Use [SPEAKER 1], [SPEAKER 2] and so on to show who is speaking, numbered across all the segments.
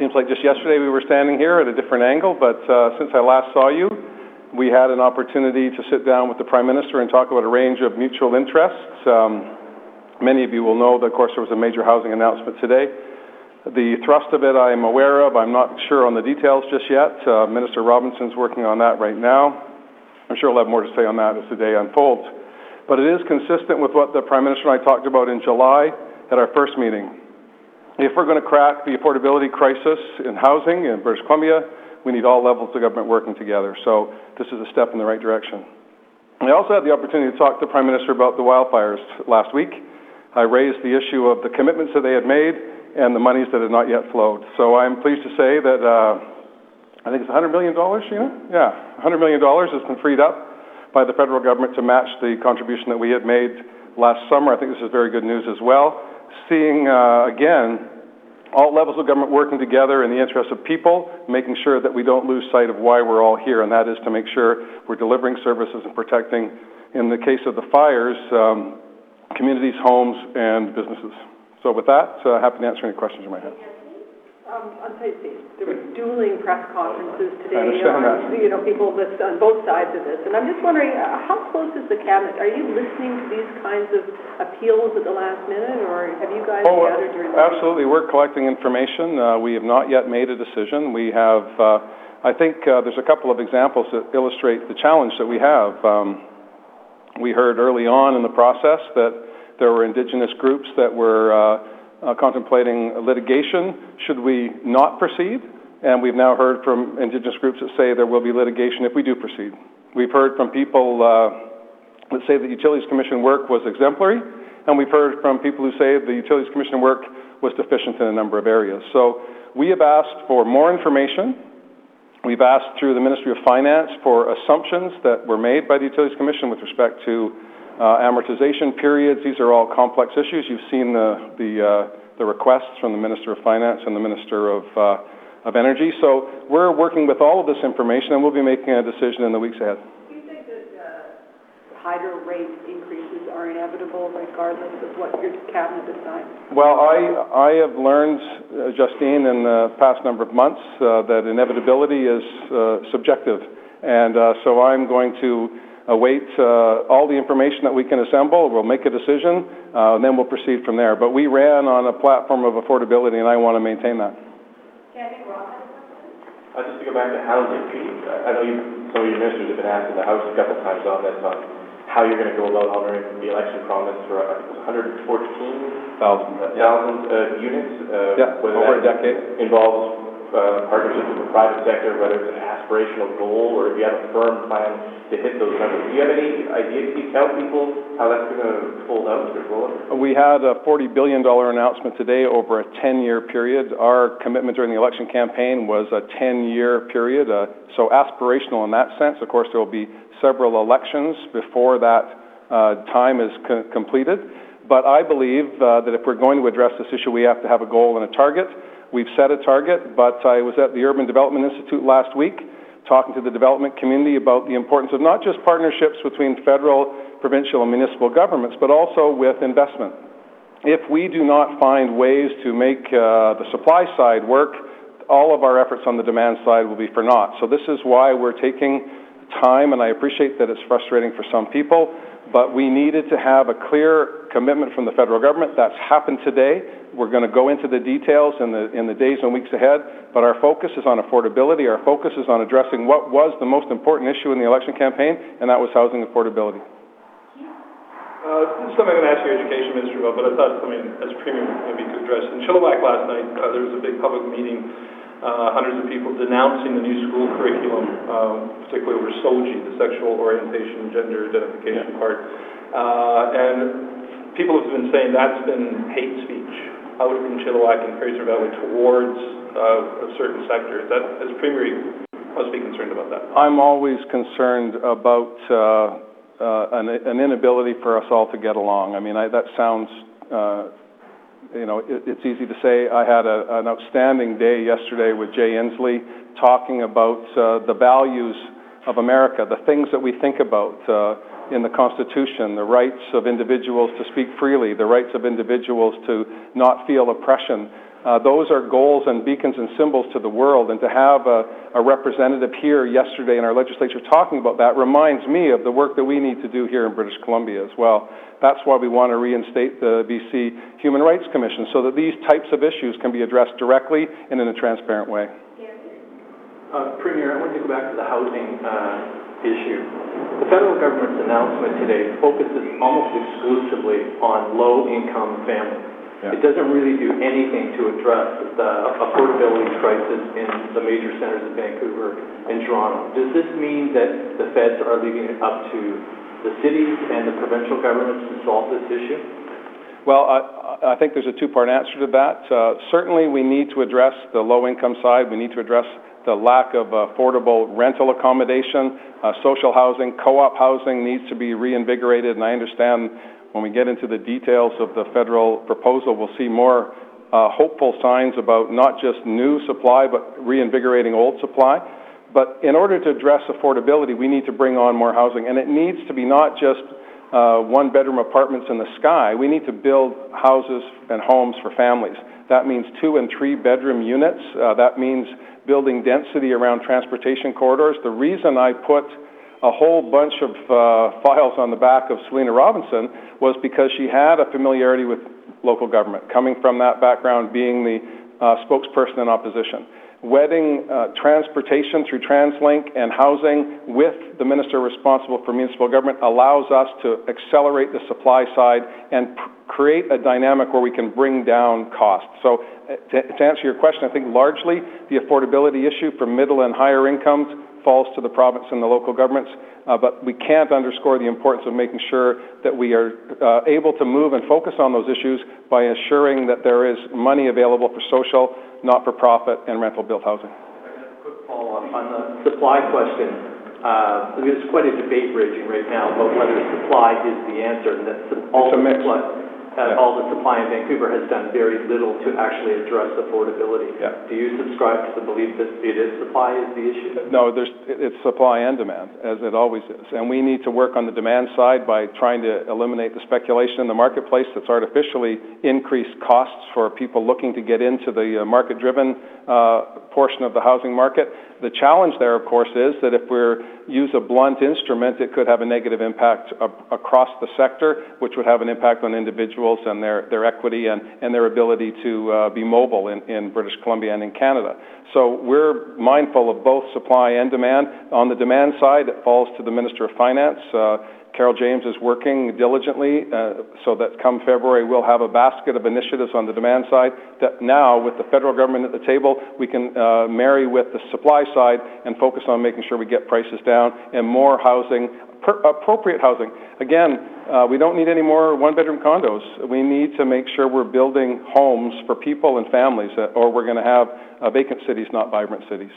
[SPEAKER 1] Seems like just yesterday we were standing here at a different angle, but uh, since I last saw you, we had an opportunity to sit down with the Prime Minister and talk about a range of mutual interests. Um, many of you will know that, of course, there was a major housing announcement today. The thrust of it I'm aware of. I'm not sure on the details just yet. Uh, Minister Robinson's working on that right now. I'm sure we'll have more to say on that as the day unfolds. But it is consistent with what the Prime Minister and I talked about in July at our first meeting. If we're going to crack the affordability crisis in housing in British Columbia, we need all levels of government working together. So this is a step in the right direction. I also had the opportunity to talk to the Prime Minister about the wildfires last week. I raised the issue of the commitments that they had made and the monies that had not yet flowed. So I'm pleased to say that uh, I think it's $100 million, Sheena? Yeah, $100 million has been freed up by the federal government to match the contribution that we had made last summer. I think this is very good news as well. Seeing, uh, again, all levels of government working together in the interest of people, making sure that we don't lose sight of why we're all here, and that is to make sure we're delivering services and protecting, in the case of the fires, um, communities, homes, and businesses. So with that, uh, happy to answer any questions you might have.
[SPEAKER 2] Um, on there were dueling press conferences today.
[SPEAKER 1] I understand
[SPEAKER 2] that. You know, people list on both sides of this, and I'm just wondering, uh, how close is the cabinet? Are you listening to these kinds of appeals at the last minute, or have you guys
[SPEAKER 1] oh,
[SPEAKER 2] gathered
[SPEAKER 1] during? Absolutely, we're collecting information. Uh, we have not yet made a decision. We have. Uh, I think uh, there's a couple of examples that illustrate the challenge that we have. Um, we heard early on in the process that there were Indigenous groups that were uh, contemplating litigation should we not proceed. And we've now heard from Indigenous groups that say there will be litigation if we do proceed. We've heard from people uh, that say the Utilities Commission work was exemplary, and we've heard from people who say the Utilities Commission work was deficient in a number of areas. So we have asked for more information. We've asked through the Ministry of Finance for assumptions that were made by the Utilities Commission with respect to uh, amortization periods, these are all complex issues. You've seen the, the, uh, the requests from the Minister of Finance and the Minister of, uh, of Energy. So we're working with all of this information and we'll be making a decision in the weeks ahead.
[SPEAKER 2] Do you think that hydro rate increases are inevitable regardless of what your cabinet decides?
[SPEAKER 1] Well, I, I have learned, uh, Justine, in the past number of months uh, that inevitability is uh, subjective. And uh, so I'm going to await uh, all the information that we can assemble. We'll make a decision, uh, and then we'll proceed from there. But we ran on a platform of affordability, and I want to maintain that.
[SPEAKER 3] Uh, just to go back to housing, I know you, some of your ministers have been asked in the House a couple of times on this, on how you're going to go about honoring the election promise for uh, 114,000 uh, units.
[SPEAKER 1] Uh, yeah, over a decade.
[SPEAKER 3] Involves uh, partnerships with the private sector, whether it's an aspirational goal or if you have a firm plan to hit those numbers. Do you have any idea? Can you tell people how that's going to fold out or roll out?
[SPEAKER 1] We had a $40 billion announcement today over a 10-year period. Our commitment during the election campaign was a 10-year period, uh, so aspirational in that sense. Of course, there will be several elections before that uh, time is co- completed. But I believe uh, that if we're going to address this issue, we have to have a goal and a target. We've set a target, but I was at the Urban Development Institute last week talking to the development community about the importance of not just partnerships between federal, provincial, and municipal governments, but also with investment. If we do not find ways to make uh, the supply side work, all of our efforts on the demand side will be for naught. So this is why we're taking time, and I appreciate that it's frustrating for some people, but we needed to have a clear commitment from the federal government. That's happened today. We're going to go into the details in the, in the days and weeks ahead, but our focus is on affordability. Our focus is on addressing what was the most important issue in the election campaign, and that was housing affordability.
[SPEAKER 4] Uh, this is something I'm going to ask your education minister about, but I thought something as premium maybe could address. In Chilliwack last night, uh, there was a big public meeting, uh, hundreds of people denouncing the new school curriculum, um, particularly over SOGI, the sexual orientation, gender identification yeah. part. Uh, and people have been saying that's been hate speech out in Chilliwack and Fraser Valley towards uh, a certain sector. That, as a Premier, must be concerned about that.
[SPEAKER 1] I'm always concerned about uh, uh, an, an, inability for us all to get along. I mean, I, that sounds, uh, you know, it, it's easy to say. I had a, an outstanding day yesterday with Jay Inslee talking about uh, the values of America, the things that we think about uh, in the Constitution, the rights of individuals to speak freely, the rights of individuals to not feel oppression. Uh, those are goals and beacons and symbols to the world, and to have a, a, representative here yesterday in our legislature talking about that reminds me of the work that we need to do here in British Columbia as well. That's why we want to reinstate the BC Human Rights Commission, so that these types of issues can be addressed directly and in a transparent way.
[SPEAKER 5] Uh, Premier, I want to go back to the housing uh, issue. The federal government's announcement today focuses almost exclusively on low-income families. Yeah. It doesn't really do anything to address the affordability crisis in the major centers of Vancouver and Toronto. Does this mean that the feds are leaving it up to the cities and the provincial governments to solve this issue?
[SPEAKER 1] Well, I, I think there's a two-part answer to that. Uh, certainly, we need to address the low-income side. We need to address the lack of affordable rental accommodation. Uh, social housing, co-op housing needs to be reinvigorated, and I understand when we get into the details of the federal proposal, we'll see more uh, hopeful signs about not just new supply, but reinvigorating old supply. But in order to address affordability, we need to bring on more housing, and it needs to be not just uh, one bedroom apartments in the sky. We need to build houses and homes for families. That means two and three bedroom units. Uh, that means building density around transportation corridors. The reason I put a whole bunch of uh, files on the back of Selina Robinson was because she had a familiarity with local government, coming from that background, being the spokesperson in opposition. Wedding uh, transportation through TransLink and housing with the minister responsible for municipal government allows us to accelerate the supply side and pr- create a dynamic where we can bring down costs. So, uh, to, to answer your question, I think largely the affordability issue for middle and higher incomes falls to the province and the local governments, uh, but we can't underscore the importance of making sure that we are uh, able to move and focus on those issues by ensuring that there is money available for social, not-for-profit, and rental-built housing.
[SPEAKER 5] Quick follow-up on the supply question. Uh, there's quite a debate raging right now about whether supply is the answer, and that all
[SPEAKER 1] it's a mix.
[SPEAKER 5] Supply, uh, all the supply in Vancouver has done very little to actually address affordability.
[SPEAKER 1] Yeah.
[SPEAKER 5] Do you subscribe to the belief that it is supply is the issue?
[SPEAKER 1] No, there's, it's supply and demand, as it always is. And we need to work on the demand side by trying to eliminate the speculation in the marketplace that's artificially increased costs for people looking to get into the uh, market-driven uh, portion of the housing market. The challenge there, of course, is that if we use a blunt instrument, it could have a negative impact across the sector, which would have an impact on individuals and their, their equity and, and their ability to uh, be mobile in, in British Columbia and in Canada. So we're mindful of both supply and demand. On the demand side, it falls to the Minister of Finance. Uh, Carole James is working diligently uh, so that come February we'll have a basket of initiatives on the demand side that now, with the federal government at the table, we can uh, marry with the supply side and focus on making sure we get prices down and more housing, per- appropriate housing. Again, uh, we don't need any more one bedroom condos. We need to make sure we're building homes for people and families, or we're going to have uh, vacant cities, not vibrant cities.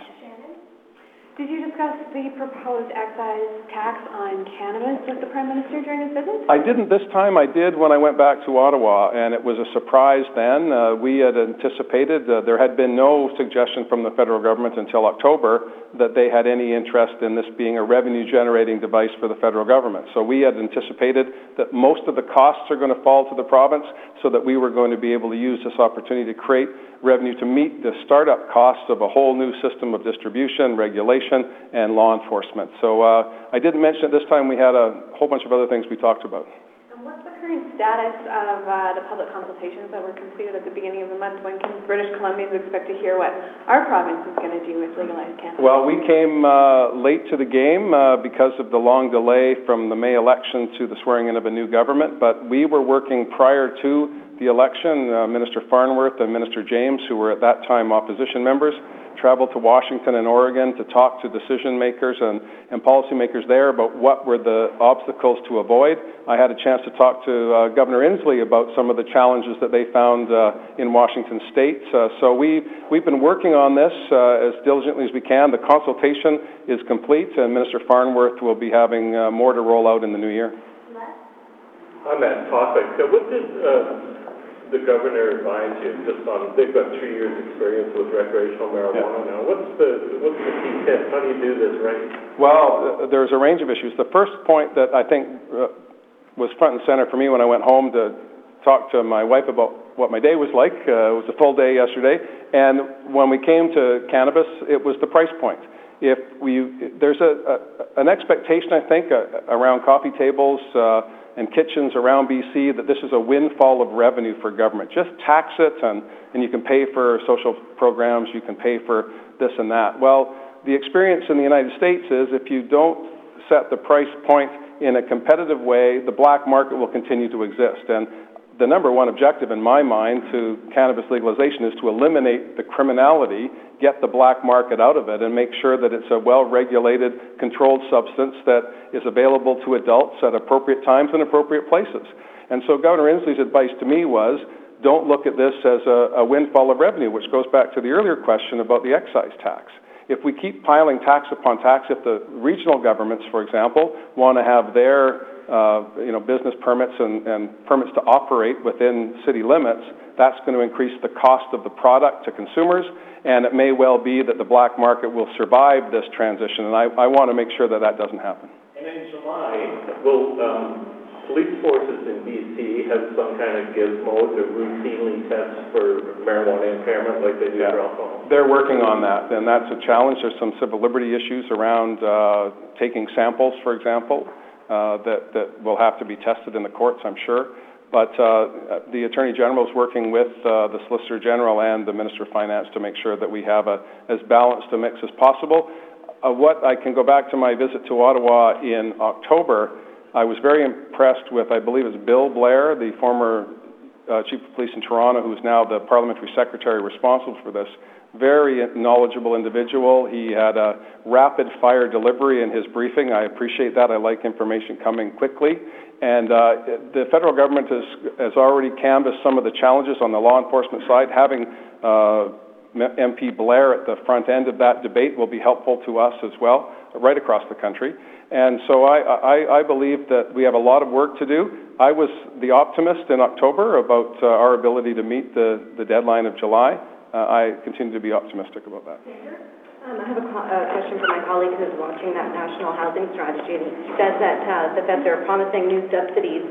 [SPEAKER 6] Did you discuss the proposed excise tax on cannabis with the Prime Minister during his visit?
[SPEAKER 1] I didn't this time. I did when I went back to Ottawa, and it was a surprise then. Uh, we had anticipated, uh, there had been no suggestion from the federal government until October that they had any interest in this being a revenue generating device for the federal government. So we had anticipated that most of the costs are going to fall to the province so that we were going to be able to use this opportunity to create revenue to meet the startup costs of a whole new system of distribution, regulation, and law enforcement. So uh, I didn't mention at this time we had a whole bunch of other things we talked about.
[SPEAKER 6] And what's the current status of uh, the public consultations that were completed at the beginning of the month? When can British Columbians expect to hear what our province is going to do with legalized cannabis?
[SPEAKER 1] Well, we came uh, late to the game uh, because of the long delay from the May election to the swearing in of a new government, but we were working prior to the election, uh, Minister Farnworth and Minister James, who were at that time opposition members, traveled to Washington and Oregon to talk to decision makers and, and policymakers there about what were the obstacles to avoid. I had a chance to talk to uh, Governor Inslee about some of the challenges that they found uh, in Washington state. Uh, so we, we've been working on this uh, as diligently as we can. The consultation is complete, and Minister Farnworth will be having uh, more to roll out in the new year.
[SPEAKER 7] On that topic, what did the governor advise you just on, they've got three years' experience with recreational marijuana now. What's the, what's the key tip? How do you do this right?
[SPEAKER 1] Well, uh, there's a range of issues. The first point that I think uh, was front and center for me when I went home to talk to my wife about what my day was like. Uh, it was a full day yesterday, and when we came to cannabis, it was the price point. If we, there's a, a an expectation, I think, uh, around coffee tables uh, and kitchens around BC that this is a windfall of revenue for government. Just tax it, and, and you can pay for social programs, you can pay for this and that. Well, the experience in the United States is if you don't set the price point in a competitive way, the black market will continue to exist. And the number one objective in my mind to cannabis legalization is to eliminate the criminality, get the black market out of it, and make sure that it's a well regulated, controlled substance that is available to adults at appropriate times and appropriate places. And so Governor Inslee's advice to me was don't look at this as a, a windfall of revenue, which goes back to the earlier question about the excise tax. If we keep piling tax upon tax, if the regional governments, for example, want to have their you know, business permits and, and permits to operate within city limits, that's going to increase the cost of the product to consumers, and it may well be that the black market will survive this transition, and I, I want to make sure that that doesn't happen.
[SPEAKER 7] And in July, will um, police forces in BC have some kind of gizmo to routinely test for marijuana impairment like they do for alcohol?
[SPEAKER 1] They're working on that, and that's a challenge. There's some civil liberty issues around uh, taking samples, for example, uh, that, that will have to be tested in the courts, I'm sure. But uh, the Attorney General is working with uh, the Solicitor General and the Minister of Finance to make sure that we have a, as balanced a mix as possible. Uh, what I can go back to my visit to Ottawa in October, I was very impressed with, I believe it's Bill Blair, the former uh, Chief of Police in Toronto, who is now the Parliamentary Secretary responsible for this. Very knowledgeable individual. He had a rapid fire delivery in his briefing. I appreciate that. I like information coming quickly. And uh, the federal government has, has already canvassed some of the challenges on the law enforcement side. Having uh, MP Blair at the front end of that debate will be helpful to us as well, right across the country. And so I, I, I believe that we have a lot of work to do. I was the optimist in October about uh, our ability to meet the, the deadline of July. Uh, I continue to be optimistic about that.
[SPEAKER 8] Um, I have a, co- a question for my colleague who's watching that national housing strategy. And he says that, uh, that, that they're promising new subsidies,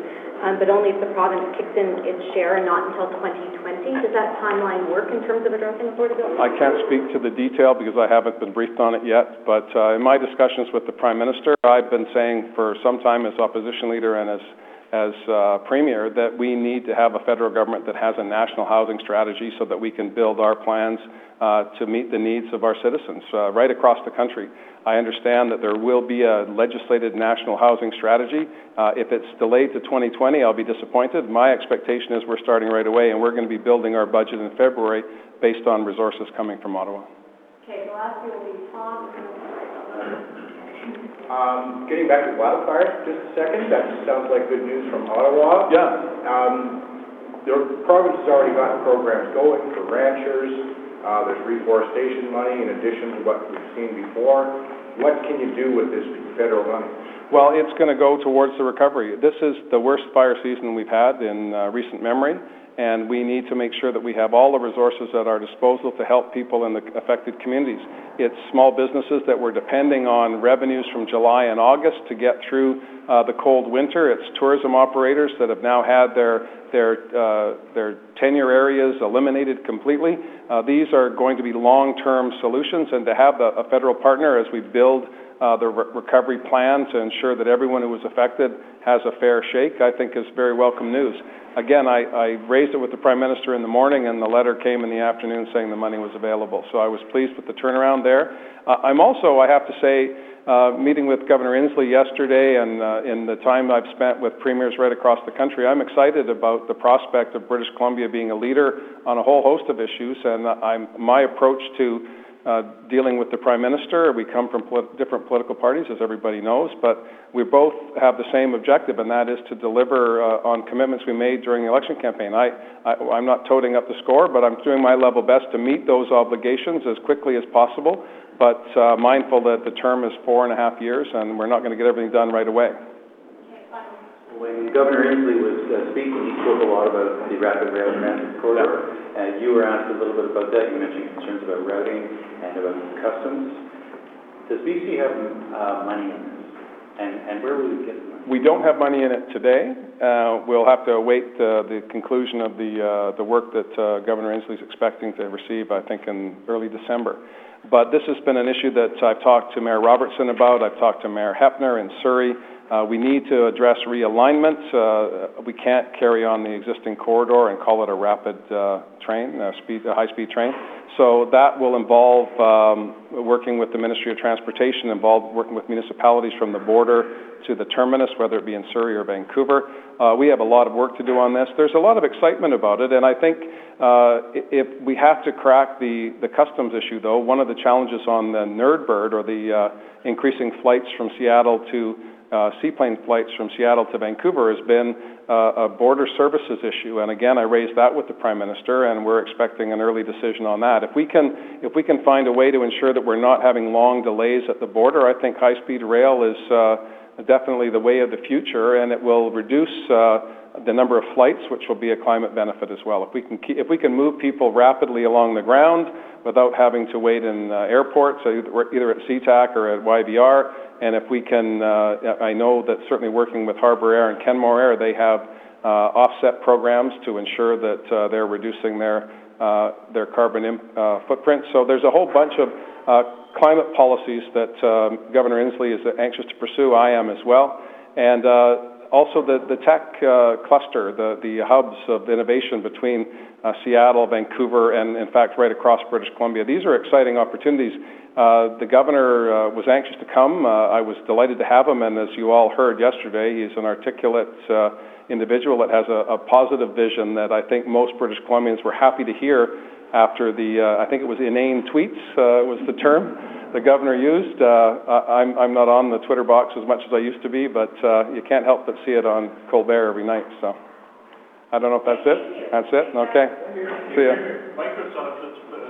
[SPEAKER 8] um, but only if the province kicks in its share and not until 2020. Does that timeline work in terms of addressing affordability?
[SPEAKER 1] I can't speak to the detail because I haven't been briefed on it yet, but uh, in my discussions with the Prime Minister, I've been saying for some time as opposition leader and as as uh, premier that we need to have a federal government that has a national housing strategy so that we can build our plans uh, to meet the needs of our citizens uh, right across the country. I understand that there will be a legislated national housing strategy. Uh, if it's delayed to 2020, I'll be disappointed. My expectation is we're starting right away, and we're going to be building our budget in February based on resources coming from Ottawa.
[SPEAKER 8] Okay, the last year will be Tom.
[SPEAKER 9] Um, getting back to wildfires, just a second, that sounds like good news from Ottawa.
[SPEAKER 1] Yeah.
[SPEAKER 9] Um, the province has already got programs going for ranchers, uh, there's reforestation money in addition to what we've seen before. What can you do with this federal money?
[SPEAKER 1] Well, it's going to go towards the recovery. This is the worst fire season we've had in uh, recent memory, and we need to make sure that we have all the resources at our disposal to help people in the affected communities. It's small businesses that were depending on revenues from July and August to get through uh, the cold winter. It's tourism operators that have now had their their uh, their tenure areas eliminated completely. Uh, these are going to be long-term solutions, and to have a, a federal partner as we build the re- recovery plan to ensure that everyone who was affected has a fair shake, I think is very welcome news. Again, I, I raised it with the Prime Minister in the morning, and the letter came in the afternoon saying the money was available. So I was pleased with the turnaround there. Uh, I'm also, I have to say, uh, meeting with Governor Inslee yesterday, and uh, in the time I've spent with premiers right across the country, I'm excited about the prospect of British Columbia being a leader on a whole host of issues. And uh, I'm, my approach to uh, dealing with the Prime Minister, we come from polit- different political parties, as everybody knows, but we both have the same objective, and that is to deliver uh, on commitments we made during the election campaign. I, I, I'm not toting up the score, but I'm doing my level best to meet those obligations as quickly as possible, but uh, mindful that the term is four and a half years, and we're not going to get everything done right away.
[SPEAKER 10] When Governor Inslee was uh, speaking, he spoke a lot about the rapid rail transit corridor. Uh, you were asked a little bit about that. You mentioned concerns about routing and about customs. Does BC have uh, money in this? And, and where will we get the money?
[SPEAKER 1] We don't have money in it today. Uh, We'll have to await uh, the conclusion of the, uh, the work that uh, Governor Inslee's expecting to receive, I think, in early December. But this has been an issue that I've talked to Mayor Robertson about, I've talked to Mayor Hepner in Surrey. Uh, We need to address realignment. Uh, We can't carry on the existing corridor and call it a rapid uh, train, a speed, a high-speed train. So that will involve um, working with the Ministry of Transportation, involve working with municipalities from the border to the terminus, whether it be in Surrey or Vancouver. Uh, we have a lot of work to do on this. There's a lot of excitement about it, and I think uh, if we have to crack the, the customs issue, though, one of the challenges on the Nerdbird or the uh, increasing flights from Seattle to uh, seaplane flights from Seattle to Vancouver has been uh, a border services issue. And again, I raised that with the Prime Minister, and we're expecting an early decision on that. If we can, if we can find a way to ensure that we're not having long delays at the border, I think high-speed rail is uh, definitely the way of the future, and it will reduce uh, the number of flights, which will be a climate benefit as well. If we can keep, if we can move people rapidly along the ground without having to wait in uh, airports, either either at SeaTac or at YVR, and if we can, uh, I know that certainly working with Harbour Air and Kenmore Air, they have uh, offset programs to ensure that uh, they're reducing their uh, their carbon im- uh, footprint. So there's a whole bunch of uh, climate policies that um, Governor Inslee is anxious to pursue. I am as well, and uh, also the the tech uh, cluster, the the hubs of innovation between uh, Seattle, Vancouver, and in fact right across British Columbia. These are exciting opportunities. Uh, the governor uh, was anxious to come. Uh, I was delighted to have him, and as you all heard yesterday, he's an articulate uh, individual that has a, a positive vision that I think most British Columbians were happy to hear after the, I think it was inane tweets was the term the governor used. Uh, I- I'm, I'm not on the Twitter box as much as I used to be, but uh, you can't help but see it on Colbert every night. So I don't know if that's it. That's it. Okay. See ya.
[SPEAKER 7] Microsoft just uh,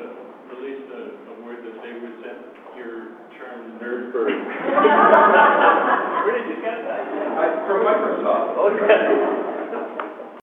[SPEAKER 7] released a, a word that they resent your term nerdbird. Where did you get that?
[SPEAKER 9] From Microsoft.